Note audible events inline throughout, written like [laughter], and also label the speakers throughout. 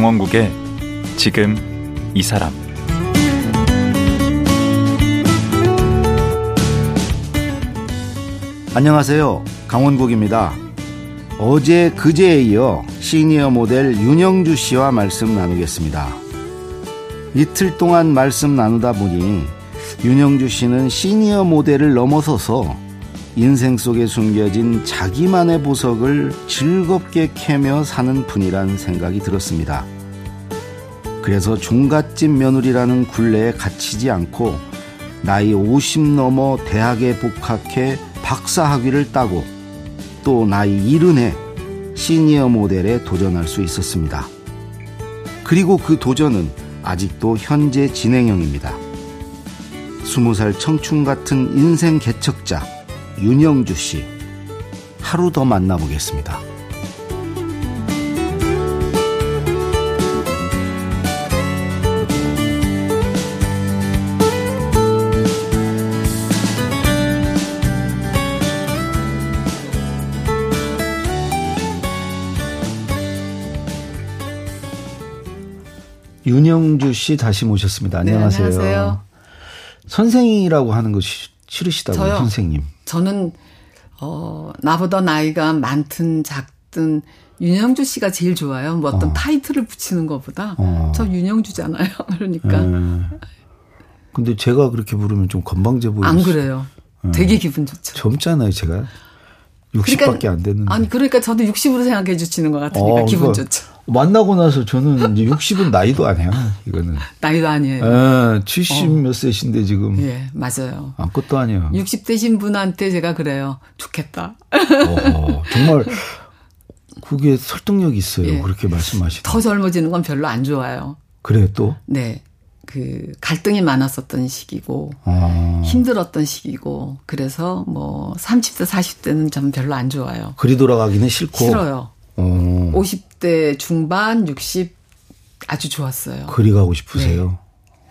Speaker 1: 강원국의 지금 이 사람
Speaker 2: 안녕하세요. 강원국입니다. 어제 그제에 이어 시니어 모델 윤영주 씨와 말씀 나누겠습니다. 이틀 동안 말씀 나누다 보니 윤영주 씨는 시니어 모델을 넘어서서 인생 속에 숨겨진 자기만의 보석을 즐겁게 캐며 사는 분이란 생각이 들었습니다. 그래서 종갓집 며느리라는 굴레에 갇히지 않고 나이 50 넘어 대학에 복학해 박사 학위를 따고 또 나이 70에 시니어 모델에 도전할 수 있었습니다. 그리고 그 도전은 아직도 현재 진행형입니다. 20살 청춘 같은 인생 개척자 윤영주 씨 하루 더 만나보겠습니다. 윤영주 씨 다시 모셨습니다.
Speaker 3: 네,
Speaker 2: 안녕하세요.
Speaker 3: 안녕하세요.
Speaker 2: 선생이라고 하는 거 싫으시다고요,
Speaker 3: 저요?
Speaker 2: 선생님.
Speaker 3: 저는 어 나보다 나이가 많든 작든 윤영주 씨가 제일 좋아요. 뭐 어떤
Speaker 2: 어.
Speaker 3: 타이틀을 붙이는 것보다
Speaker 2: 어.
Speaker 3: 저 윤영주잖아요. [laughs] 그러니까
Speaker 2: 예. 근데 제가 그렇게 부르면 좀 건방져 보이시
Speaker 3: 안 그래요. 되게 기분 좋죠.
Speaker 2: 젊잖아요, 제가. 60밖에 안 됐는데.
Speaker 3: 아니 그러니까 저도 60으로 생각해 주시는 것 같으니까
Speaker 2: 어,
Speaker 3: 기분 좋죠.
Speaker 2: 만나고 나서 저는 이제 60은 나이도 아니야, 이거는. [laughs]
Speaker 3: 나이도 아니에요.
Speaker 2: 예, 70몇 세신데 지금.
Speaker 3: 예, 맞아요.
Speaker 2: 아무것도 아니에요.
Speaker 3: 60대신 분한테 제가 그래요. 좋겠다.
Speaker 2: 어, 정말 [laughs] 그게 설득력이 있어요.
Speaker 3: 예.
Speaker 2: 그렇게 말씀하시면.
Speaker 3: 더 젊어지는 건 별로 안 좋아요.
Speaker 2: 그래 또.
Speaker 3: 네. 그 갈등이 많았었던 시기고
Speaker 2: 어,
Speaker 3: 힘들었던 시기고 그래서 뭐 30대 40대는 좀 별로 안 좋아요.
Speaker 2: 그리 돌아가기는 싫고.
Speaker 3: 싫어요.
Speaker 2: 어,
Speaker 3: 50대 중반 60 아주 좋았어요.
Speaker 2: 그리 가고 싶으세요.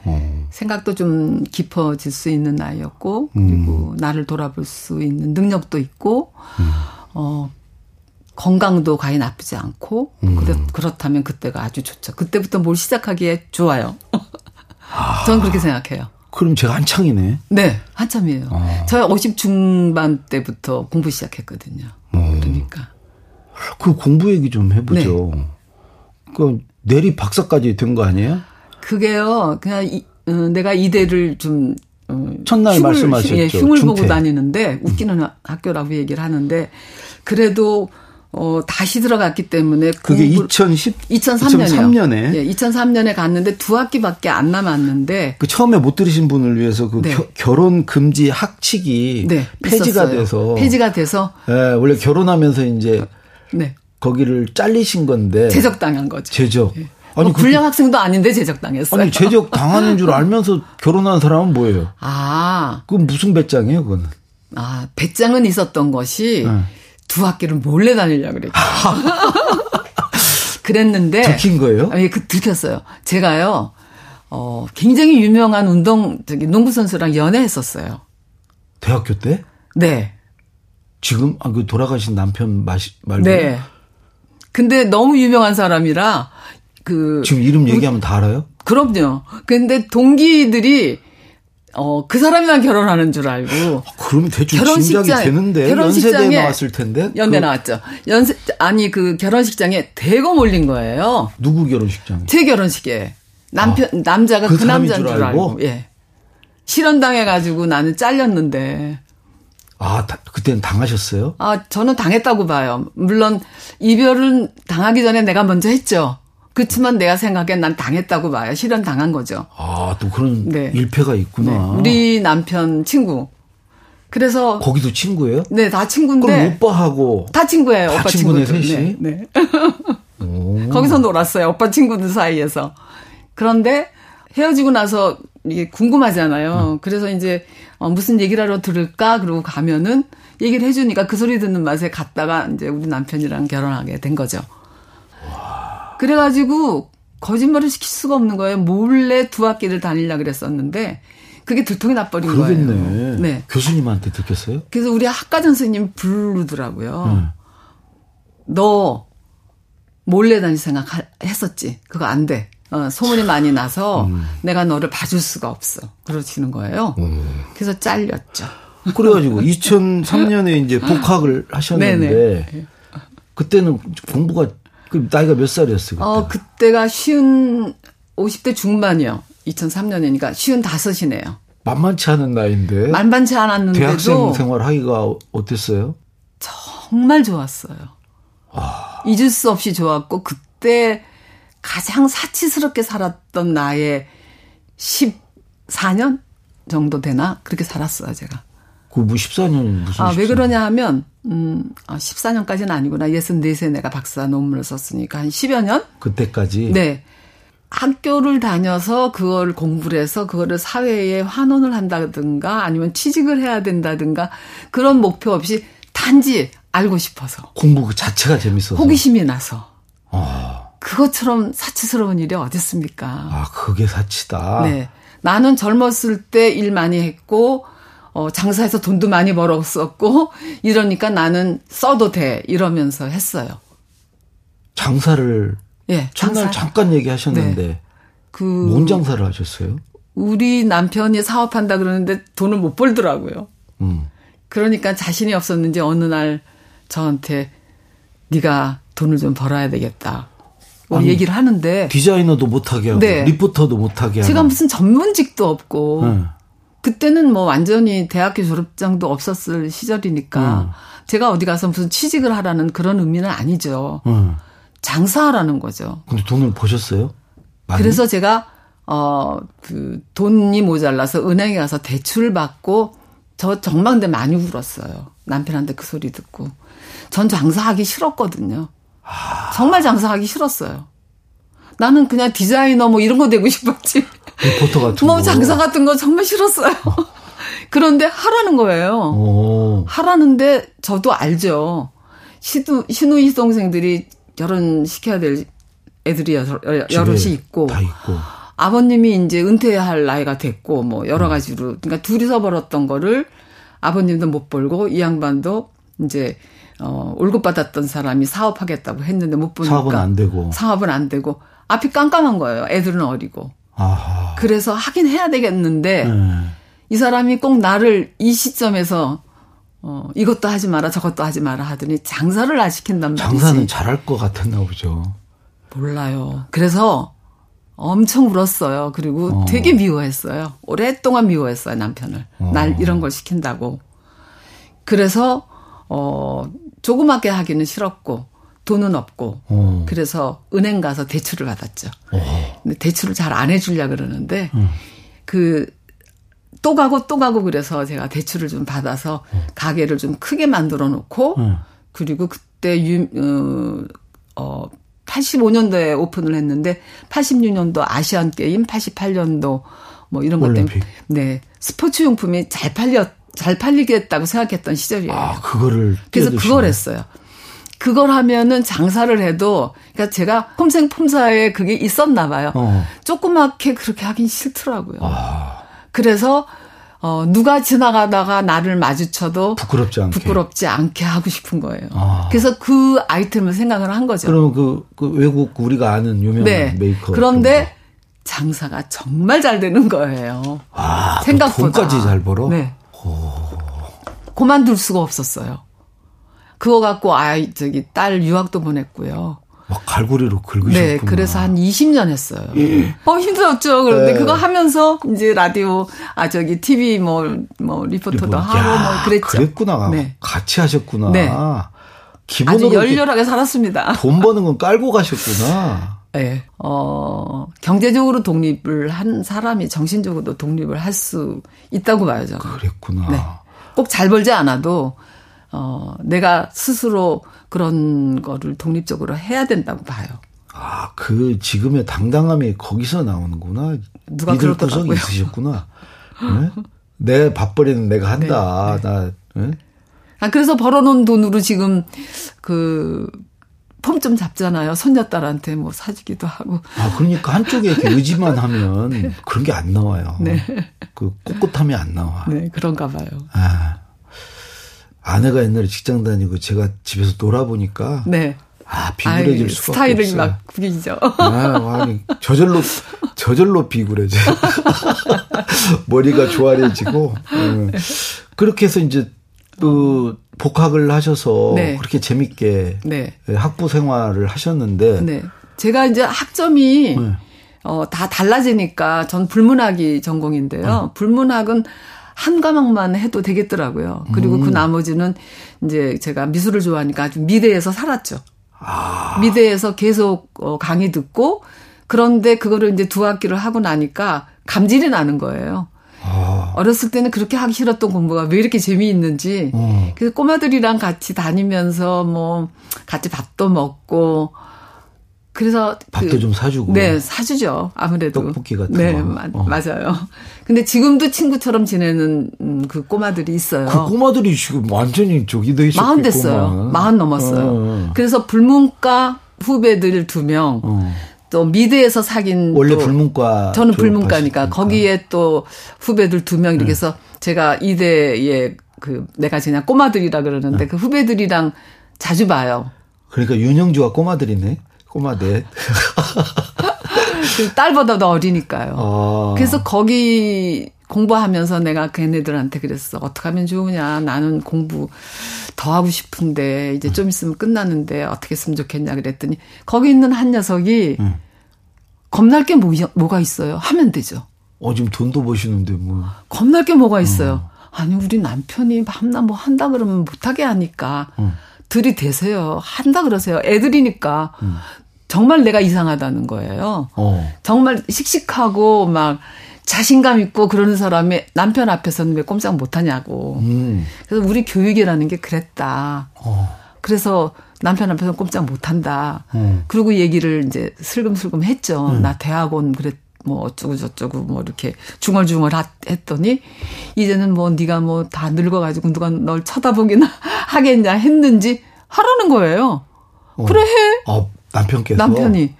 Speaker 3: 네.
Speaker 2: 어,
Speaker 3: 생각도 좀 깊어질 수 있는 나이였고 그리고 나를 돌아볼 수 있는 능력도 있고 어 건강도 과히 나쁘지 않고 그렇, 그렇 다면 그때가 아주 좋죠. 그때부터 뭘 시작하기에 좋아요. [laughs] 저는 그렇게 생각해요.
Speaker 2: 그럼 제가 한창이네.
Speaker 3: 네, 한참이에요. 저50 중반 때부터 공부 시작했거든요. 그러니까
Speaker 2: 그 공부 얘기 좀 해보죠.
Speaker 3: 네.
Speaker 2: 그 내리 박사까지 된 거 아니에요?
Speaker 3: 그게요. 그냥 이, 어, 내가 이대를 좀 어,
Speaker 2: 첫날 말씀하셨죠.
Speaker 3: 예, 흉을 보고
Speaker 2: 중퇴.
Speaker 3: 다니는데 웃기는 학교라고 얘기를 하는데 그래도 어 다시 들어갔기 때문에
Speaker 2: 그게
Speaker 3: 공부-
Speaker 2: 2010
Speaker 3: 2003년이요.
Speaker 2: 2003년에
Speaker 3: 예, 2003년에 갔는데 두 학기밖에 안 남았는데
Speaker 2: 그 처음에 못 들으신 분을 위해서 그
Speaker 3: 네.
Speaker 2: 겨- 결혼 금지 학칙이
Speaker 3: 네,
Speaker 2: 폐지가
Speaker 3: 있었어요.
Speaker 2: 돼서
Speaker 3: 폐지가 돼서
Speaker 2: 예, 원래 결혼하면서 이제
Speaker 3: 네.
Speaker 2: 거기를 잘리신 건데
Speaker 3: 제적당한 거죠.
Speaker 2: 제적.
Speaker 3: 예.
Speaker 2: 아니
Speaker 3: 뭐
Speaker 2: 그-
Speaker 3: 불량 학생도 아닌데 제적당했어요.
Speaker 2: 아니 제적 당하는 줄 알면서 결혼한 사람은 뭐예요?
Speaker 3: 아,
Speaker 2: 그건 무슨 배짱이에요, 그거는?
Speaker 3: 아, 배짱은 있었던 것이
Speaker 2: 네.
Speaker 3: 두 학기를 몰래 다니려고 그랬죠. [laughs] 그랬는데.
Speaker 2: 들킨 거예요?
Speaker 3: 예, 그 들켰어요. 제가요, 어, 굉장히 유명한 운동, 저기, 농구 선수랑 연애했었어요.
Speaker 2: 대학교 때?
Speaker 3: 네.
Speaker 2: 지금 아 그 돌아가신 남편 마시 말고
Speaker 3: 네. 근데 너무 유명한 사람이라, 그,
Speaker 2: 지금 이름 얘기하면 다 알아요?
Speaker 3: 그럼요. 근데 동기들이, 어, 그 사람이랑 결혼하는 줄 알고.
Speaker 2: 그러면 대충 짐작이 되는데 연세대에 나왔을 텐데
Speaker 3: 연대
Speaker 2: 그
Speaker 3: 나왔죠. 연세 아니 그 결혼식장에 대거 몰린 거예요.
Speaker 2: 누구 결혼식장?
Speaker 3: 제 결혼식에 남편 남자가
Speaker 2: 그
Speaker 3: 그, 남자인 줄줄 알고,
Speaker 2: 알고?
Speaker 3: 예 실현당해 가지고 나는 잘렸는데
Speaker 2: 아 다- 그때는 당하셨어요?
Speaker 3: 아 저는 당했다고 봐요. 물론 이별은 당하기 전에 내가 먼저 했죠. 그렇지만 내가 생각엔 난 당했다고 봐요. 실현 당한 거죠.
Speaker 2: 아 또 그런
Speaker 3: 네.
Speaker 2: 일패가 있구나.
Speaker 3: 네. 우리 남편 친구. 그래서
Speaker 2: 거기도 친구예요?
Speaker 3: 네다
Speaker 2: 그럼
Speaker 3: 친구인데
Speaker 2: 오빠하고
Speaker 3: 다 친구예요.
Speaker 2: 다
Speaker 3: 오빠
Speaker 2: 친구네. 셋이?
Speaker 3: 네. 네. [laughs] 거기서 놀았어요. 오빠 친구들 사이에서. 그런데 헤어지고 나서 이게 궁금하잖아요. 그래서 이제 어, 무슨 얘기를 하러 들을까 그러고 가면은 얘기를 해주니까 그 소리 듣는 맛에 갔다가 이제 우리 남편이랑 결혼하게 된 거죠. 그래가지고 거짓말을 시킬 수가 없는 거예요. 몰래 두 학기를 다니려 그랬었는데 그게 들통이 나버린
Speaker 2: 그러겠네.
Speaker 3: 거예요. 네.
Speaker 2: 교수님한테 듣겠어요?
Speaker 3: 그래서 우리 학과 선생님 부르더라고요.
Speaker 2: 네.
Speaker 3: 너, 몰래 다닐 생각 했었지. 그거 안 돼. 어, 소문이 많이 나서
Speaker 2: 음.
Speaker 3: 내가 너를 봐줄 수가 없어. 그러시는 거예요. 그래서 잘렸죠.
Speaker 2: 그래가지고 2003년에 이제 복학을 하셨는데 [laughs]
Speaker 3: 네네.
Speaker 2: 그때는 공부가 그 나이가 몇 살이었어요? 그때?
Speaker 3: 어, 그때가 쉬운 50대 중반이요. 2003년이니까 쉬운 다섯이네요.
Speaker 2: 만만치 않은 나이인데
Speaker 3: 만만치 않았는데도
Speaker 2: 대학생 생활 하기가 어땠어요?
Speaker 3: 정말 좋았어요. 잊을 수 없이 좋았고 그때 가장 사치스럽게 살았던 나의 14년 정도 되나 그렇게 살았어요 제가.
Speaker 2: 그 뭐 14년이 무슨
Speaker 3: 아, 왜
Speaker 2: 14년?
Speaker 3: 그러냐 하면 음, 아, 14년까지는 아니구나. 64세 내가 박사 논문을 썼으니까 한 10여 년?
Speaker 2: 그때까지
Speaker 3: 네. 학교를 다녀서 그걸 공부를 해서 그거를 사회에 환원을 한다든가 아니면 취직을 해야 된다든가 그런 목표 없이 단지 알고 싶어서
Speaker 2: 공부 그 자체가 재밌어서
Speaker 3: 호기심이 나서
Speaker 2: 아,
Speaker 3: 그것처럼 사치스러운 일이 어딨습니까?
Speaker 2: 아 그게 사치다.
Speaker 3: 네. 나는 젊었을 때 일 많이 했고, 어, 장사해서 돈도 많이 벌었었고, 이러니까 나는 써도 돼. 이러면서 했어요.
Speaker 2: 장사를
Speaker 3: 예.
Speaker 2: 첫날
Speaker 3: 장사.
Speaker 2: 잠깐 얘기하셨는데
Speaker 3: 그,
Speaker 2: 뭔 장사를 하셨어요?
Speaker 3: 우리 남편이 사업한다 그러는데 돈을 못 벌더라고요.
Speaker 2: 음.
Speaker 3: 그러니까 자신이 없었는지 어느 날 저한테 네가 돈을 좀 벌어야 되겠다. 뭐
Speaker 2: 아니,
Speaker 3: 얘기를 하는데
Speaker 2: 디자이너도 못하게 하고
Speaker 3: 네.
Speaker 2: 리포터도 못하게 하고
Speaker 3: 제가 무슨 전문직도 없고
Speaker 2: 네.
Speaker 3: 그때는 뭐 완전히 대학교 졸업장도 없었을 시절이니까
Speaker 2: 음.
Speaker 3: 제가 어디 가서 무슨 취직을 하라는 그런 의미는 아니죠.
Speaker 2: 응.
Speaker 3: 장사하라는 거죠.
Speaker 2: 근데 돈을 버셨어요? 많이?
Speaker 3: 그래서 제가 어 그 돈이 모자라서 은행에 가서 대출을 받고 저 정망대 많이 울었어요. 남편한테 그 소리 듣고 전 장사하기 싫었거든요. 정말 장사하기 싫었어요. 나는 그냥 디자이너 뭐 이런 거 되고 싶었지.
Speaker 2: 리포터 같은
Speaker 3: 뭐
Speaker 2: 거.
Speaker 3: 장사 같은 거 정말 싫었어요. [laughs] 그런데 하라는 거예요.
Speaker 2: 오.
Speaker 3: 하라는데 저도 알죠. 시두, 신우이 동생들이 결혼시켜야 될 애들이 여러, 여럿이 있고.
Speaker 2: 다 있고.
Speaker 3: 아버님이 이제 은퇴할 나이가 됐고 뭐 여러 가지로 그러니까 둘이서 벌었던 거를 아버님도 못 벌고 이 양반도 이제 어 월급 받았던 사람이 사업하겠다고 했는데 못 보니까
Speaker 2: 사업은 안 되고.
Speaker 3: 사업은 안 되고 앞이 깜깜한 거예요. 애들은 어리고.
Speaker 2: 아하.
Speaker 3: 그래서 하긴 해야 되겠는데
Speaker 2: 네.
Speaker 3: 이 사람이 꼭 나를 이 시점에서 어 이것도 하지 마라 저것도 하지 마라 하더니 장사를 안 시킨단 말이지.
Speaker 2: 장사는 잘할 것 같았나 보죠.
Speaker 3: 몰라요. 그래서 엄청 울었어요. 그리고
Speaker 2: 어.
Speaker 3: 되게 미워했어요. 오랫동안 미워했어요, 남편을.
Speaker 2: 어.
Speaker 3: 날 이런 걸 시킨다고. 그래서, 어, 조그맣게 하기는 싫었고, 돈은 없고,
Speaker 2: 어.
Speaker 3: 그래서 은행 가서 대출을 받았죠.
Speaker 2: 어.
Speaker 3: 근데 대출을 잘 안 해주려 그러는데,
Speaker 2: 음.
Speaker 3: 그, 또 가고 또 가고 그래서 제가 대출을 좀 받아서 가게를 좀 크게 만들어 놓고,
Speaker 2: 음.
Speaker 3: 그리고 그때 유, 어, 어, 85년도에 오픈을 했는데 86년도 아시안 게임, 88년도 뭐 이런 것 때문에. 네 스포츠 용품이 잘 팔려 잘 팔리겠다고 생각했던 시절이에요.
Speaker 2: 아, 그거를.
Speaker 3: 그래서
Speaker 2: 끼워드시네.
Speaker 3: 그걸 했어요. 그걸 하면은 장사를 해도 그러니까 제가 폼생폼사에 그게 있었나 봐요.
Speaker 2: 어.
Speaker 3: 조그맣게 그렇게 하긴 싫더라고요.
Speaker 2: 아,
Speaker 3: 그래서 어 누가 지나가다가 나를 마주쳐도
Speaker 2: 부끄럽지 않게.
Speaker 3: 부끄럽지 않게 하고 싶은 거예요.
Speaker 2: 아.
Speaker 3: 그래서 그 아이템을 생각을 한 거죠.
Speaker 2: 그러면 그, 그 외국 우리가 아는 유명한
Speaker 3: 네.
Speaker 2: 메이커.
Speaker 3: 그런데 장사가 정말 잘 되는 거예요.
Speaker 2: 아,
Speaker 3: 생각보다.
Speaker 2: 돈까지 잘 벌어?
Speaker 3: 네. 그만둘 수가 없었어요. 그거 갖고 아이 저기 딸 유학도 보냈고요.
Speaker 2: 막 갈고리로 긁으셨구나.
Speaker 3: 네, 그래서 한 20년 했어요. 어 힘들었죠. 그런데
Speaker 2: 네.
Speaker 3: 그거 하면서 이제 라디오 아 저기 TV 뭐뭐 리포터도
Speaker 2: 뭐,
Speaker 3: 하고
Speaker 2: 야,
Speaker 3: 뭐 그랬죠.
Speaker 2: 그랬구나.
Speaker 3: 네.
Speaker 2: 같이 하셨구나.
Speaker 3: 네.
Speaker 2: 기본으로
Speaker 3: 아주 열렬하게 살았습니다.
Speaker 2: 돈 버는 건 깔고 가셨구나. [laughs]
Speaker 3: 네. 어, 경제적으로 독립을 한 사람이 정신적으로 독립을 할 수 있다고 봐요, 저는.
Speaker 2: 그랬구나.
Speaker 3: 네. 꼭 잘 벌지 않아도, 어, 내가 스스로 그런 거를 독립적으로 해야 된다고 봐요.
Speaker 2: 아, 그 지금의 당당함이 거기서 나오는구나.
Speaker 3: 누가
Speaker 2: 믿을. 구석이 있으셨구나. 네? 내 밥벌이는 내가 한다.
Speaker 3: 네,
Speaker 2: 나 네?
Speaker 3: 아, 그래서 벌어놓은 돈으로 지금 그, 폼 좀 잡잖아요. 손녀딸한테 뭐 사주기도 하고.
Speaker 2: 아, 그러니까 한쪽에 의지만 하면 [laughs] 그런 게 안 나와요.
Speaker 3: 네.
Speaker 2: 그 꼿꼿함이 안 나와.
Speaker 3: 네, 그런가 봐요.
Speaker 2: 아, 아내가 옛날에 직장 다니고 제가 집에서 놀아보니까
Speaker 3: 네.
Speaker 2: 아, 비굴해질
Speaker 3: 아이,
Speaker 2: 수가 없어요.
Speaker 3: 막 구기죠.
Speaker 2: 아, 아니, 저절로, 저절로 비굴해져. [laughs] 머리가 조아려지고. 음. 그렇게 해서 이제, 그, 복학을 하셔서
Speaker 3: 네.
Speaker 2: 그렇게 재밌게
Speaker 3: 네.
Speaker 2: 학부 생활을 하셨는데.
Speaker 3: 네. 제가 이제 학점이
Speaker 2: 네.
Speaker 3: 어, 다 달라지니까 전 불문학이 전공인데요.
Speaker 2: 어.
Speaker 3: 불문학은 한 과목만 해도 되겠더라고요. 그리고
Speaker 2: 음.
Speaker 3: 그 나머지는 이제 제가 미술을 좋아하니까 아주 미대에서 살았죠.
Speaker 2: 아,
Speaker 3: 미대에서 계속 어, 강의 듣고 그런데 그거를 이제 두 학기를 하고 나니까 감질이 나는 거예요.
Speaker 2: 아,
Speaker 3: 어렸을 때는 그렇게 하기 싫었던 공부가 왜 이렇게 재미있는지.
Speaker 2: 어.
Speaker 3: 그래서 꼬마들이랑 같이 다니면서 뭐 같이 밥도 먹고 그래서
Speaker 2: 밥도
Speaker 3: 그-
Speaker 2: 좀 사주고.
Speaker 3: 네, 사주죠. 아무래도.
Speaker 2: 떡볶이 같은
Speaker 3: 네,
Speaker 2: 거.
Speaker 3: 마-
Speaker 2: 어.
Speaker 3: 맞아요. 근데 지금도 친구처럼 지내는 음, 그 꼬마들이 있어요.
Speaker 2: 그 꼬마들이 지금 완전히 저기 되셨겠구만.
Speaker 3: 마흔 됐어요. 마흔 넘었어요.
Speaker 2: 어.
Speaker 3: 그래서 불문과 후배들 두 명,
Speaker 2: 어.
Speaker 3: 또 미대에서 사귄
Speaker 2: 원래
Speaker 3: 또
Speaker 2: 불문과
Speaker 3: 저는. 불문과니까 거기에 또 후배들 두명
Speaker 2: 네.
Speaker 3: 이렇게 해서 제가 이대에 그 내가 그냥 꼬마들이라 그러는데
Speaker 2: 네.
Speaker 3: 그 후배들이랑 자주 봐요.
Speaker 2: 그러니까 윤영주가 꼬마들이네. 꼬마 넷.
Speaker 3: 그 딸보다 도 어리니까요.
Speaker 2: 아.
Speaker 3: 그래서 거기 공부하면서 내가 걔네들한테 그랬어. 어떻게 하면 좋으냐. 나는 공부 더 하고 싶은데 이제 좀 있으면 끝나는데 어떻게 했으면 좋겠냐 그랬더니 거기 있는 한 녀석이
Speaker 2: 응.
Speaker 3: 겁날 게 뭐, 뭐가 있어요. 하면 되죠.
Speaker 2: 어, 지금 돈도 버시는데 뭐.
Speaker 3: 겁날 게 뭐가 있어요. 아니 우리 남편이 밤낮 뭐 한다 그러면 못하게 하니까 들이대세요. 한다 그러세요. 애들이니까 정말 내가 이상하다는 거예요.
Speaker 2: 어.
Speaker 3: 정말 씩씩하고 막 자신감 있고 그러는 사람이 남편 앞에서는 왜 꼼짝 못하냐고.
Speaker 2: 음.
Speaker 3: 그래서 우리 교육이라는 게 그랬다.
Speaker 2: 어.
Speaker 3: 그래서 남편 앞에서 꼼짝 못한다.
Speaker 2: 음.
Speaker 3: 그리고 얘기를 이제 슬금슬금 했죠. 나 대학원 그랬 뭐 어쩌고 저쩌고 뭐 이렇게 중얼중얼 하- 했더니 이제는 뭐 네가 뭐 다 늙어가지고 누가 널 쳐다보기나 [laughs] 하겠냐 했는지 하라는 거예요.
Speaker 2: 어.
Speaker 3: 그래 해.
Speaker 2: 아, 남편께서.
Speaker 3: 남편이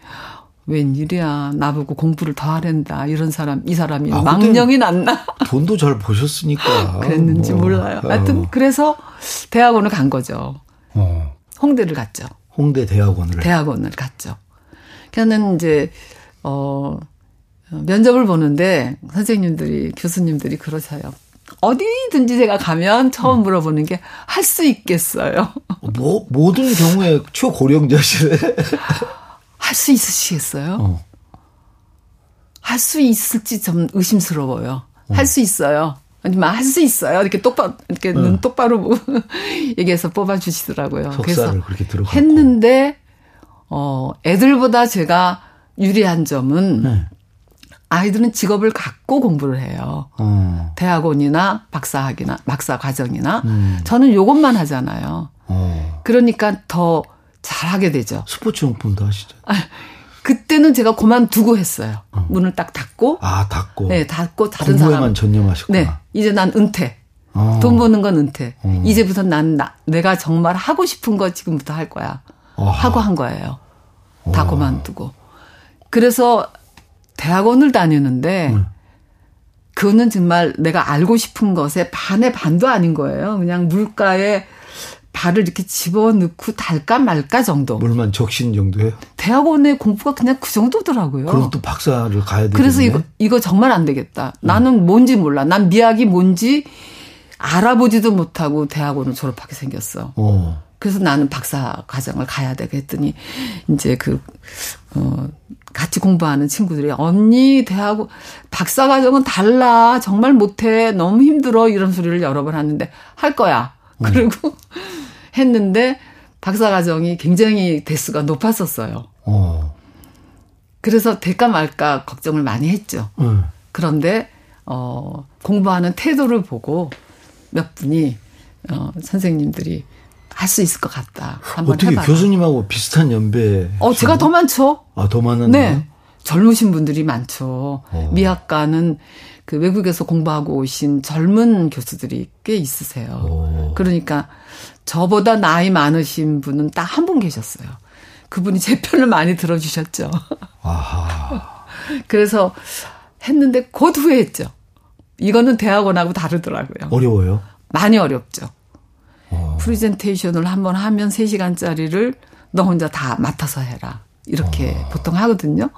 Speaker 3: 웬일이야 나보고 공부를 더 하랜다 이런 사람 이 사람이
Speaker 2: 아,
Speaker 3: 망령이 났나
Speaker 2: 돈도 잘 버셨으니까. [laughs]
Speaker 3: 그랬는지
Speaker 2: 뭐.
Speaker 3: 몰라요.
Speaker 2: 어.
Speaker 3: 하여튼 그래서 대학원을 간 거죠.
Speaker 2: 어.
Speaker 3: 홍대를 갔죠.
Speaker 2: 홍대 대학원을.
Speaker 3: 대학원을 갔죠. 그러니까는 이제 어 면접을 보는데 선생님들이 교수님들이 그러셔요. 어디든지 제가 가면
Speaker 2: 음.
Speaker 3: 처음 물어보는 게 할 수 있겠어요.
Speaker 2: 뭐, 모든 경우에 초고령자시네. [laughs]
Speaker 3: 할 수 있으시겠어요?
Speaker 2: 어.
Speaker 3: 할수 있을지 좀 의심스러워요. 할수 있어요. 아니면 할 수 있어요. 이렇게 똑바로 이렇게 눈 똑바로 보고 [laughs] 얘기해서 뽑아 주시더라고요.
Speaker 2: 들어가고.
Speaker 3: 했는데 어 애들보다 제가 유리한 점은
Speaker 2: 네.
Speaker 3: 아이들은 직업을 갖고 공부를 해요.
Speaker 2: 어.
Speaker 3: 대학원이나 박사학이나 박사 과정이나
Speaker 2: 음.
Speaker 3: 저는 요것만 하잖아요.
Speaker 2: 어.
Speaker 3: 그러니까 더 잘하게 되죠.
Speaker 2: 스포츠 용품도 하시죠.
Speaker 3: 그때는 제가 그만두고 했어요. 문을 딱 닫고
Speaker 2: 아, 닫고.
Speaker 3: 네, 닫고 다른 사람.
Speaker 2: 전념하셨구나.
Speaker 3: 네, 이제 난 은퇴.
Speaker 2: 어.
Speaker 3: 돈 버는 건 은퇴.
Speaker 2: 음.
Speaker 3: 이제부터 난 나, 내가 정말 하고 싶은 거 지금부터 할 거야. 하고 한 거예요. 다 그만두고. 그래서 대학원을 다니는데
Speaker 2: 음.
Speaker 3: 그거는 정말 내가 알고 싶은 것에 반의 반도 아닌 거예요. 그냥 물가에 발을 이렇게 집어넣고 달까 말까 정도.
Speaker 2: 물만 적신 정도예요?
Speaker 3: 대학원의 공부가 그냥 그 정도더라고요.
Speaker 2: 그럼 또 박사를 가야 되겠네.
Speaker 3: 그래서 이거 이거 정말 안 되겠다. 나는 뭔지 몰라. 난 미학이 뭔지 알아보지도 못하고 대학원을 졸업하게 생겼어.
Speaker 2: 어.
Speaker 3: 그래서 나는 박사 과정을 가야 되겠 했더니 이제 그 어, 같이 공부하는 친구들이 언니 대학 박사 과정은 달라 정말 못해 너무 힘들어 이런 소리를 여러 번 하는데 할 거야 그리고 [laughs] 했는데 박사 과정이 굉장히 대수가 높았었어요.
Speaker 2: 어.
Speaker 3: 그래서 될까 말까 걱정을 많이 했죠.
Speaker 2: 응.
Speaker 3: 그런데 어 공부하는 태도를 보고 몇 분이 어 선생님들이 할 수 있을 것 같다. 한번
Speaker 2: 어떻게
Speaker 3: 해봐라.
Speaker 2: 교수님하고 비슷한 연배?
Speaker 3: 어 제가 더 많죠.
Speaker 2: 아, 더 많은
Speaker 3: 네. 젊으신 분들이 많죠.
Speaker 2: 어.
Speaker 3: 미학과는 그 외국에서 공부하고 오신 젊은 교수들이 꽤 있으세요.
Speaker 2: 오.
Speaker 3: 그러니까 저보다 나이 많으신 분은 딱 한 분 계셨어요. 그분이 제 편을 많이 들어주셨죠.
Speaker 2: 아하. [laughs]
Speaker 3: 그래서 했는데 곧 후회했죠. 이거는 대학원하고 다르더라고요.
Speaker 2: 어려워요?
Speaker 3: 많이 어렵죠.
Speaker 2: 어.
Speaker 3: 프리젠테이션을 한번 하면 3시간짜리를 너 혼자 다 맡아서 해라. 이렇게 어. 보통 하거든요.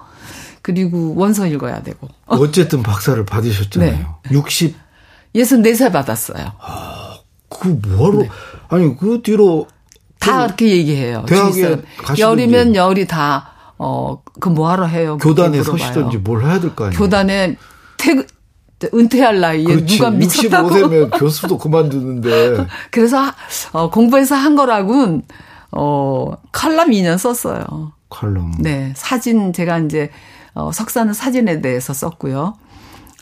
Speaker 3: 그리고 원서 읽어야 되고.
Speaker 2: 어쨌든 박사를 받으셨잖아요. 네. 60
Speaker 3: 64세 받았어요.
Speaker 2: 아, 그 뭐하러 네. 아니 그 뒤로
Speaker 3: 다 그렇게 얘기해요.
Speaker 2: 대학에
Speaker 3: 열이면 열이 다 어, 그 뭐하러 해요?
Speaker 2: 교단에 서시든지 뭘 해야 될 거 아니에요?
Speaker 3: 교단에 퇴, 은퇴할 나이에 그렇지. 누가 미쳤다고.
Speaker 2: 65세면 교수도 그만두는데. [laughs]
Speaker 3: 그래서 어, 공부해서 한 거라고는 어, 칼럼 2년 썼어요.
Speaker 2: 칼럼.
Speaker 3: 네. 사진 제가 이제 어, 석사는 사진에 대해서 썼고요.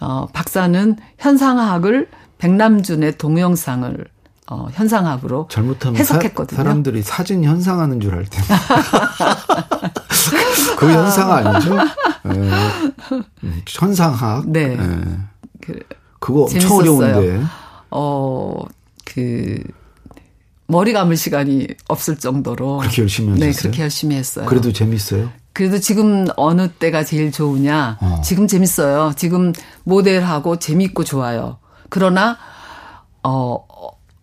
Speaker 3: 어, 박사는 현상학을 백남준의 동영상을 어, 현상학으로 잘못하면 해석했거든요.
Speaker 2: 사, 람들이 사진 현상하는 줄 알 텐데. [laughs] 그 현상 아니죠? 네. 현상학. 네. 네. 그, 그거 엄청 어려운데.
Speaker 3: 어, 그, 머리 감을 시간이 없을 정도로.
Speaker 2: 그렇게 열심히 하셨어요?
Speaker 3: 네, 그렇게 열심히 했어요.
Speaker 2: 그래도 재밌어요?
Speaker 3: 그래도 지금 어느 때가 제일 좋으냐? 어. 지금 재밌어요. 지금 모델하고 재밌고 좋아요. 그러나, 어,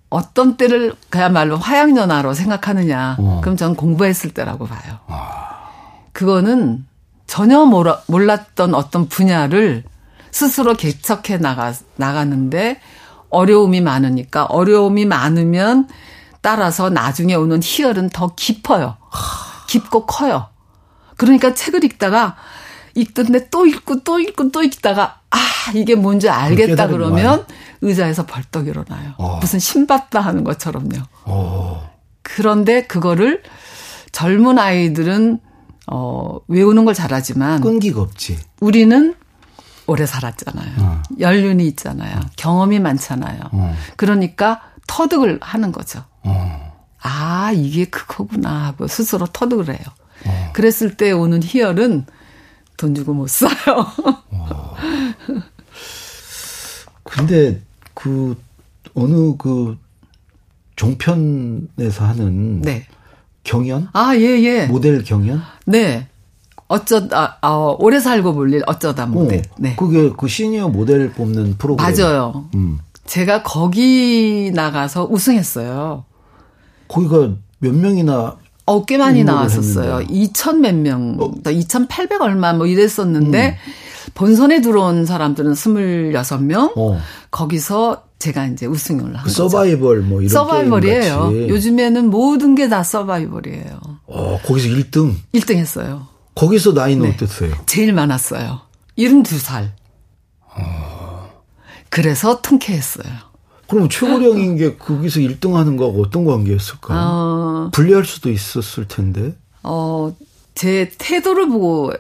Speaker 3: 어떤 때를 그야말로 화양연화로 생각하느냐. 어. 그럼 저는 공부했을 때라고 봐요. 아. 그거는 전혀 몰라, 몰랐던 어떤 분야를 스스로 개척해 나가, 나가는데 어려움이 많으니까 어려움이 많으면 따라서 나중에 오는 희열은 더 깊어요. 깊고 커요. 그러니까 책을 읽다가 읽던데 또 읽고 또 읽고 또 읽다가 아 이게 뭔지 알겠다 그러면 의자에서 벌떡 일어나요. 어. 무슨 신받다 하는 것처럼요. 어. 그런데 그거를 젊은 아이들은 어 외우는 걸 잘하지만
Speaker 2: 끈기가 없지.
Speaker 3: 우리는 오래 살았잖아요. 어. 연륜이 있잖아요. 경험이 많잖아요. 어. 그러니까 터득을 하는 거죠. 어. 아 이게 그거구나 하고 스스로 터득을 해요. 어. 그랬을 때 오는 희열은 돈 주고 못 사요.
Speaker 2: 근데 그 어느 그 종편에서 하는 네. 경연?
Speaker 3: 아, 예, 예.
Speaker 2: 모델 경연?
Speaker 3: 네. 어쩌다, 어, 오래 살고 볼 일, 어쩌다 모델. 어,
Speaker 2: 네. 그게 그 시니어 모델 뽑는 프로그램.
Speaker 3: 맞아요. 음. 제가 거기 나가서 우승했어요.
Speaker 2: 거기가 몇 명이나
Speaker 3: 어, 꽤 많이 나왔었어요. 2천 몇 명, 어. 2,800 얼마 뭐 이랬었는데, 음. 본선에 들어온 사람들은 26명, 어. 거기서 제가 이제 우승을 한 그 거죠.
Speaker 2: 서바이벌 뭐 이런
Speaker 3: 서바이벌이에요. 요즘에는 모든 게 다 서바이벌이에요.
Speaker 2: 어, 거기서 1등?
Speaker 3: 1등 했어요.
Speaker 2: 거기서 나이는 네. 어땠어요?
Speaker 3: 제일 많았어요. 72살. 어. 그래서 통쾌했어요.
Speaker 2: 그럼 최고령인 게 거기서 1등 하는 거하고 어떤 관계였을까? 어. 불리할 수도 있었을 텐데.
Speaker 3: 어, 제 태도를 보고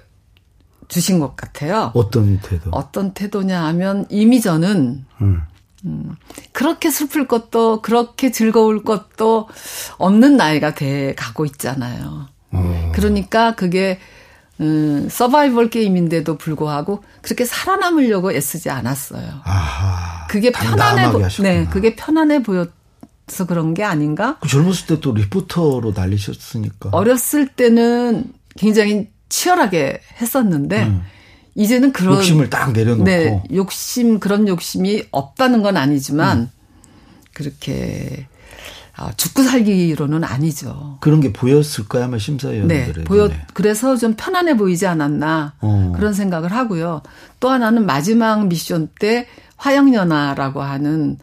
Speaker 3: 주신 것 같아요.
Speaker 2: 어떤 태도?
Speaker 3: 어떤 태도냐 하면 이미 저는 음. 음, 그렇게 슬플 것도 그렇게 즐거울 것도 없는 나이가 돼 가고 있잖아요. 어. 그러니까 그게 음, 서바이벌 게임인데도 불구하고 그렇게 살아남으려고 애쓰지 않았어요. 아하, 그게 편안해 보, 네, 그게 편안해 보였. 서 그런 게 아닌가?
Speaker 2: 그 젊었을 때 또 리포터로 날리셨으니까.
Speaker 3: 어렸을 때는 굉장히 치열하게 했었는데 음. 이제는 그런
Speaker 2: 욕심을 딱 내려놓고 네,
Speaker 3: 욕심 그런 욕심이 없다는 건 아니지만 음. 그렇게 아, 죽고 살기로는 아니죠.
Speaker 2: 그런 게 보였을까요, 아마 심사위원들에.
Speaker 3: 네, 보여 그래서 좀 편안해 보이지 않았나 어. 그런 생각을 하고요. 또 하나는 마지막 미션 때 화양연화라고 하는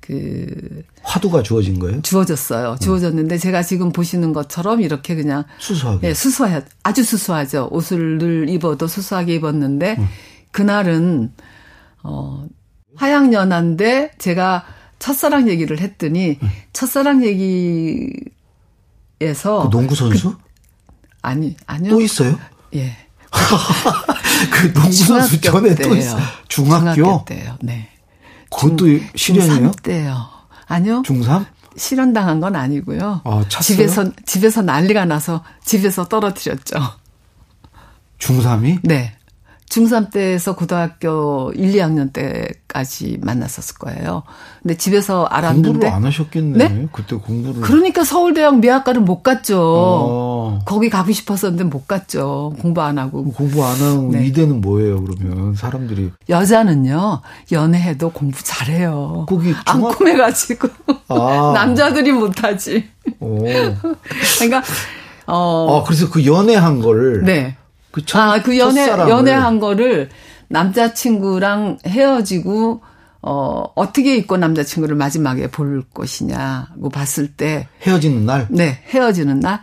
Speaker 3: 그
Speaker 2: 화두가 주어진 거예요?
Speaker 3: 주어졌어요. 주어졌는데 제가 지금 보시는 것처럼 이렇게 그냥
Speaker 2: 수수하게
Speaker 3: 예, 수수해 아주 수수하죠. 옷을 늘 입어도 수수하게 입었는데 음. 그날은 어 화양연화인데 제가 첫사랑 얘기를 했더니 음. 첫사랑 얘기에서
Speaker 2: 그 농구 선수? 그,
Speaker 3: 아니 아니요.
Speaker 2: 또 있어요?
Speaker 3: 예. [laughs]
Speaker 2: 그 농구 선수 전에 때예요. 또 있어. 중학교?
Speaker 3: 중학교 때요. 네.
Speaker 2: 그것도 실현이에요?
Speaker 3: 중3 때요. 아니요.
Speaker 2: 중3?
Speaker 3: 실현당한 건 아니고요.
Speaker 2: 아,
Speaker 3: 집에서 집에서 난리가 나서 집에서 떨어뜨렸죠.
Speaker 2: 중3이?
Speaker 3: 네. 중3 때에서 고등학교 1, 2학년 때까지 만났었을 거예요. 근데 집에서 알았는데
Speaker 2: 공부를 안 하셨겠네. 네? 그때 공부를
Speaker 3: 그러니까 서울대학 미학과를 못 갔죠. 어. 거기 가고 싶었었는데 못 갔죠. 공부 안 하고.
Speaker 2: 공부 안 하고 네. 이대는 뭐예요, 그러면 사람들이
Speaker 3: 여자는요. 연애해도 공부 잘해요. 거기 중학... 안 꿈해 가지고 아. [laughs] 남자들이 못 하지. [laughs] 그러니까
Speaker 2: 어. 아, 그래서 그 연애한 거를.
Speaker 3: 네. 그 첫, 아, 그 연애, 연애한 거를 남자친구랑 헤어지고, 어, 어떻게 입고 남자친구를 마지막에 볼 것이냐고 봤을 때.
Speaker 2: 헤어지는 날?
Speaker 3: 네, 헤어지는 날.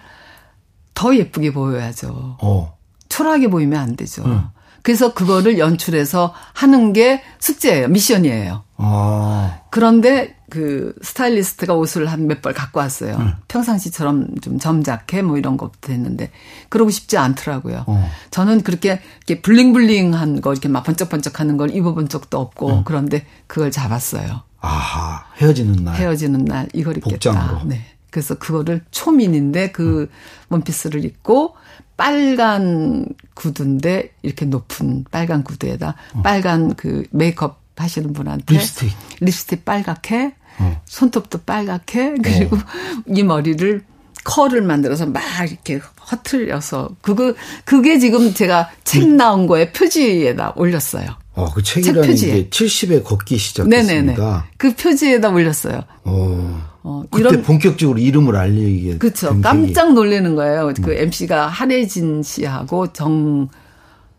Speaker 3: 더 예쁘게 보여야죠. 어. 초라하게 보이면 안 되죠. 응. 그래서 그거를 연출해서 하는 게 숙제예요. 미션이에요. 아. 그런데 그 스타일리스트가 옷을 한 몇 벌 갖고 왔어요. 응. 평상시처럼 좀 점잖게 뭐 이런 것부터 했는데 그러고 싶지 않더라고요. 어. 저는 그렇게 이렇게 블링블링한 거 이렇게 막 번쩍번쩍하는 걸 입어본 적도 없고 응. 그런데 그걸 잡았어요.
Speaker 2: 아하 헤어지는 날
Speaker 3: 헤어지는 날 이걸 입겠다. 복장으로. 네. 그래서 그거를 초민인데 그 응. 원피스를 입고 빨간 구두인데 이렇게 높은 빨간 구두에다 어. 빨간 그 메이크업 하시는 분한테
Speaker 2: 립스틱
Speaker 3: 립스틱 빨갛게 어. 손톱도 빨갛게 그리고 어. 이 머리를 컬을 만들어서 막 이렇게 허틀려서 그거 그게 지금 제가 책 음. 나온 거에 표지에다 올렸어요.
Speaker 2: 어, 그 책이라는 책게 70에 걷기 시작했습니다. 네네네.
Speaker 3: 그 표지에다 올렸어요. 어.
Speaker 2: 어, 그때 이런 본격적으로 이름을 알리게
Speaker 3: 그렇죠. 깜짝 놀라는 거예요. 그 음. MC가 한혜진 씨하고 정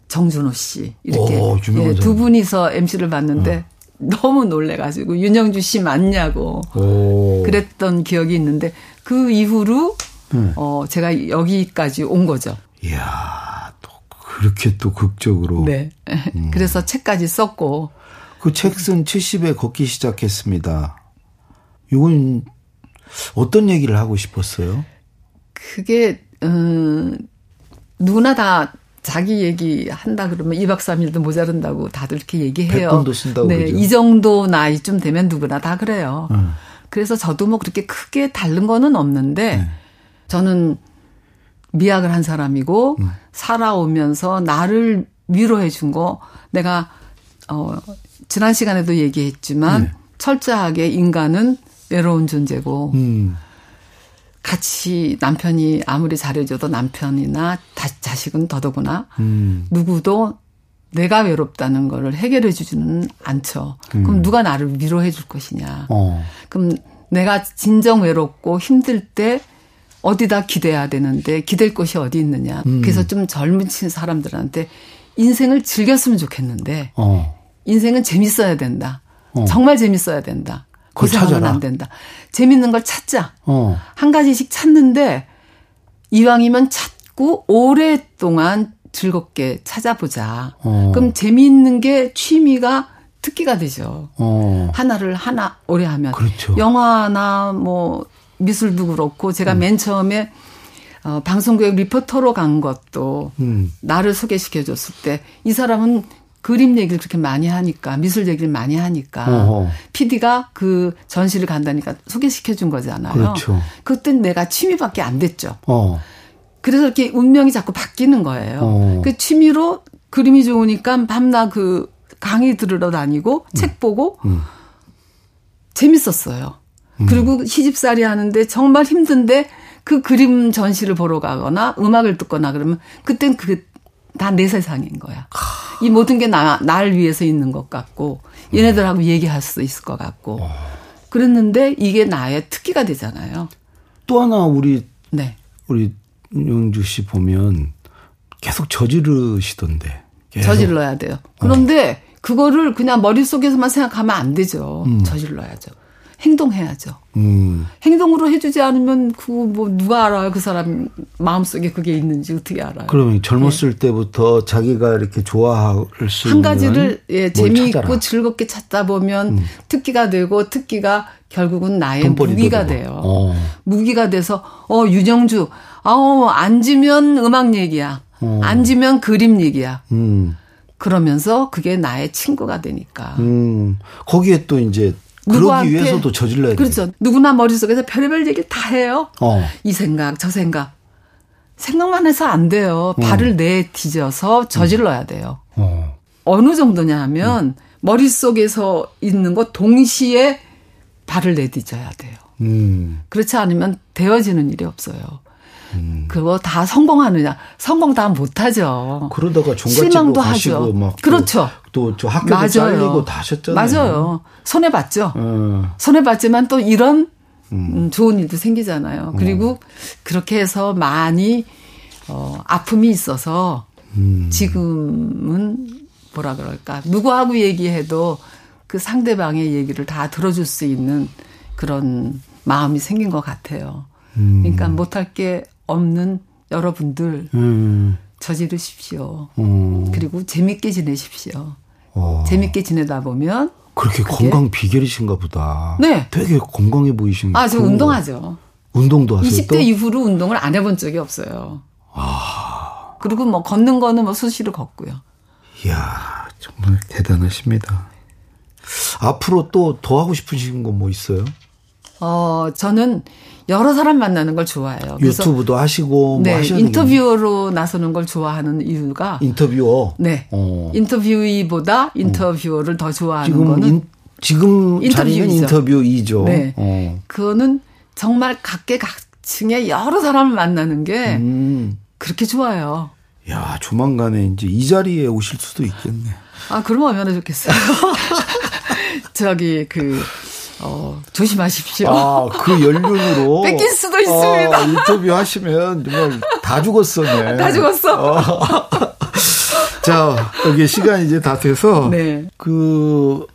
Speaker 3: 정준호 씨 이렇게 오, 예, 두 분이서 MC를 봤는데 어. 너무 놀래가지고 윤영주 씨 맞냐고 오. 그랬던 기억이 있는데 그 이후로 음. 어 제가 여기까지 온 거죠.
Speaker 2: 이야 또 그렇게 또 극적으로.
Speaker 3: 네. 음. [laughs] 그래서 책까지 썼고.
Speaker 2: 그 책 쓴 70에 걷기 시작했습니다. 이건 어떤 얘기를 하고 싶었어요?
Speaker 3: 그게 음 누구나 다 자기 얘기 한다 그러면 2박 3일도 모자른다고 다들 이렇게 얘기해요.
Speaker 2: 100번도 쓴다고
Speaker 3: 네, 그러죠? 이 정도 나이쯤 되면 누구나 다 그래요. 음. 그래서 저도 뭐 그렇게 크게 다른 거는 없는데 네. 저는 미학을 한 사람이고 음. 살아오면서 나를 위로해 준 거 내가 어 지난 시간에도 얘기했지만 네. 철저하게 인간은 외로운 존재고 음. 같이 남편이 아무리 잘해줘도 남편이나 다, 자식은 더더구나 음. 누구도 내가 외롭다는 거를 해결해 주지는 않죠. 음. 그럼 누가 나를 위로해 줄 것이냐. 어. 그럼 내가 진정 외롭고 힘들 때 어디다 기대야 되는데 기댈 곳이 어디 있느냐. 음. 그래서 좀 젊은 사람들한테 인생을 즐겼으면 좋겠는데 어. 인생은 재밌어야 된다. 어. 정말 재밌어야 된다. 고생하면 안 된다. 재밌는 걸 찾자. 어. 한 가지씩 찾는데 이왕이면 찾고 오랫동안 즐겁게 찾아보자. 어. 그럼 재미있는 게 취미가 특기가 되죠. 어. 하나를 하나 오래 하면. 그렇죠. 영화나 뭐 미술도 그렇고 제가 음. 맨 처음에 어, 방송국에 리포터로 간 것도 음. 나를 소개시켜 줬을 때 이 사람은 그림 얘기를 그렇게 많이 하니까 미술 얘기를 많이 하니까 어허. PD가 그 전시를 간다니까 소개시켜 준 거잖아요. 그렇죠. 그때 내가 취미밖에 안 됐죠. 어. 그래서 이렇게 운명이 자꾸 바뀌는 거예요. 어. 그 취미로 그림이 좋으니까 밤낮 그 강의 들으러 다니고 음. 책 보고 음. 재밌었어요. 음. 그리고 시집살이 하는데 정말 힘든데 그 그림 전시를 보러 가거나 음악을 듣거나 그러면 그땐 그 다 내 세상인 거야. 이 모든 게 나, 날 위해서 있는 것 같고, 얘네들하고 얘기할 수 있을 것 같고. 어. 그랬는데 이게 나의 특기가 되잖아요.
Speaker 2: 또 하나 우리, 네. 우리 영주 씨 보면 계속 저지르시던데.
Speaker 3: 계속. 저질러야 돼요. 그런데 어. 그거를 그냥 머릿속에서만 생각하면 안 되죠. 음. 저질러야죠. 행동해야죠. 음. 행동으로 해주지 않으면 그거 뭐 누가 알아요? 그 사람 마음속에 그게 있는지 어떻게 알아요?
Speaker 2: 그럼 젊었을 네. 때부터 자기가 이렇게 좋아할 수
Speaker 3: 한 가지를 예, 재미있고 찾아라. 즐겁게 찾다 보면 음. 특기가 되고 특기가 결국은 나의 무기가 되고. 돼요. 어. 무기가 돼서 어 유정주 아우 앉으면 음악 얘기야. 어. 앉으면 그림 얘기야. 음. 그러면서 그게 나의 친구가 되니까. 음.
Speaker 2: 거기에 또 이제 그러기 위해서도 저질러야 돼요.
Speaker 3: 그렇죠. 돼. 누구나 머릿속에서 별의별 얘기를 다 해요. 어. 이 생각, 저 생각. 생각만 해서 안 돼요. 어. 발을 내디뎌서 저질러야 돼요. 어. 어느 정도냐 하면 음. 머릿속에서 있는 것 동시에 발을 내디뎌야 돼요. 음. 그렇지 않으면 되어지는 일이 없어요. 음. 그거 다 성공하느냐? 성공 다 못하죠.
Speaker 2: 그러다가 실망도 하죠. 막
Speaker 3: 그렇죠.
Speaker 2: 또 저 학교도 잘리고 다 하셨잖아요.
Speaker 3: 맞아요. 손해 봤죠. 어. 손해 봤지만 또 이런 음. 음, 좋은 일도 생기잖아요. 그리고 어. 그렇게 해서 많이 어, 아픔이 있어서 음. 지금은 뭐라 그럴까 누구하고 얘기해도 그 상대방의 얘기를 다 들어줄 수 있는 그런 마음이 생긴 것 같아요. 음. 그러니까 못할 게 없는 여러분들 음. 저지르십시오. 음. 그리고 재밌게 지내십시오. 어. 재밌게 지내다 보면
Speaker 2: 그렇게 건강 비결이신가 보다. 네. 되게 건강해 보이신.
Speaker 3: 아, 저 운동하죠.
Speaker 2: 운동도 하세요?
Speaker 3: 20대 또? 이후로 운동을 안 해본 적이 없어요. 아. 그리고 뭐 걷는 거는 뭐 수시로 걷고요.
Speaker 2: 이야, 정말 대단하십니다. 앞으로 또 더 하고 싶으신 건 뭐 있어요?
Speaker 3: 어, 저는 여러 사람 만나는 걸 좋아해요.
Speaker 2: 유튜브도 하시고
Speaker 3: 네, 뭐 인터뷰어로 나서는 걸 좋아하는 이유가
Speaker 2: 인터뷰어.
Speaker 3: 네. 어. 인터뷰이보다 인터뷰어를 어. 더 좋아하는 지금 거는 인,
Speaker 2: 지금 인터뷰이죠. 자리는 인터뷰이죠. 네. 어.
Speaker 3: 그거는 정말 각계각층의 여러 사람을 만나는 게 음. 그렇게 좋아요.
Speaker 2: 야, 조만간에 이제 이 자리에 오실 수도 있겠네.
Speaker 3: 아, 그러면 얼마나 좋겠어요. [laughs] 저기 그 어, 조심하십시오.
Speaker 2: 아, 그 연륜으로. [laughs]
Speaker 3: 뺏길 수도 있습니다.
Speaker 2: 어, 인터뷰 하시면 정말 다 죽었어, 네. [laughs]
Speaker 3: 다 죽었어. 어. [laughs]
Speaker 2: 자, 여기 시간이 이제 다 돼서. 네. 그,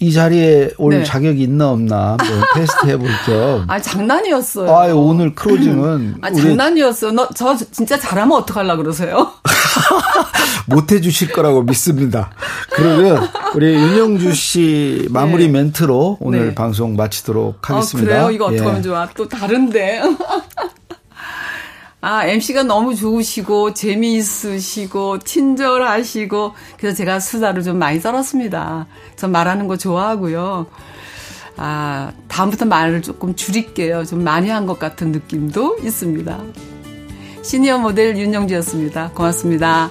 Speaker 2: 이 자리에 올 네. 자격이 있나 없나 [laughs] 테스트 해볼 겸.
Speaker 3: 아 장난이었어요.
Speaker 2: 아 오늘 크로징은
Speaker 3: 아 장난이었어. 너 저 진짜 잘하면 어떡하려 그러세요? [laughs]
Speaker 2: 못 해주실 거라고 믿습니다. 그러면 우리 윤영주 씨 마무리 네. 멘트로 오늘 네. 방송 마치도록 아, 하겠습니다.
Speaker 3: 아, 그래요? 이거 어떻게 예. 하면 좋아? 또 다른데. [laughs] 아, MC가 너무 좋으시고, 재미있으시고, 친절하시고, 그래서 제가 수다를 좀 많이 썰었습니다. 전 말하는 거 좋아하고요. 아, 다음부터 말을 조금 줄일게요. 좀 많이 한 것 같은 느낌도 있습니다. 시니어 모델 윤영주였습니다. 고맙습니다.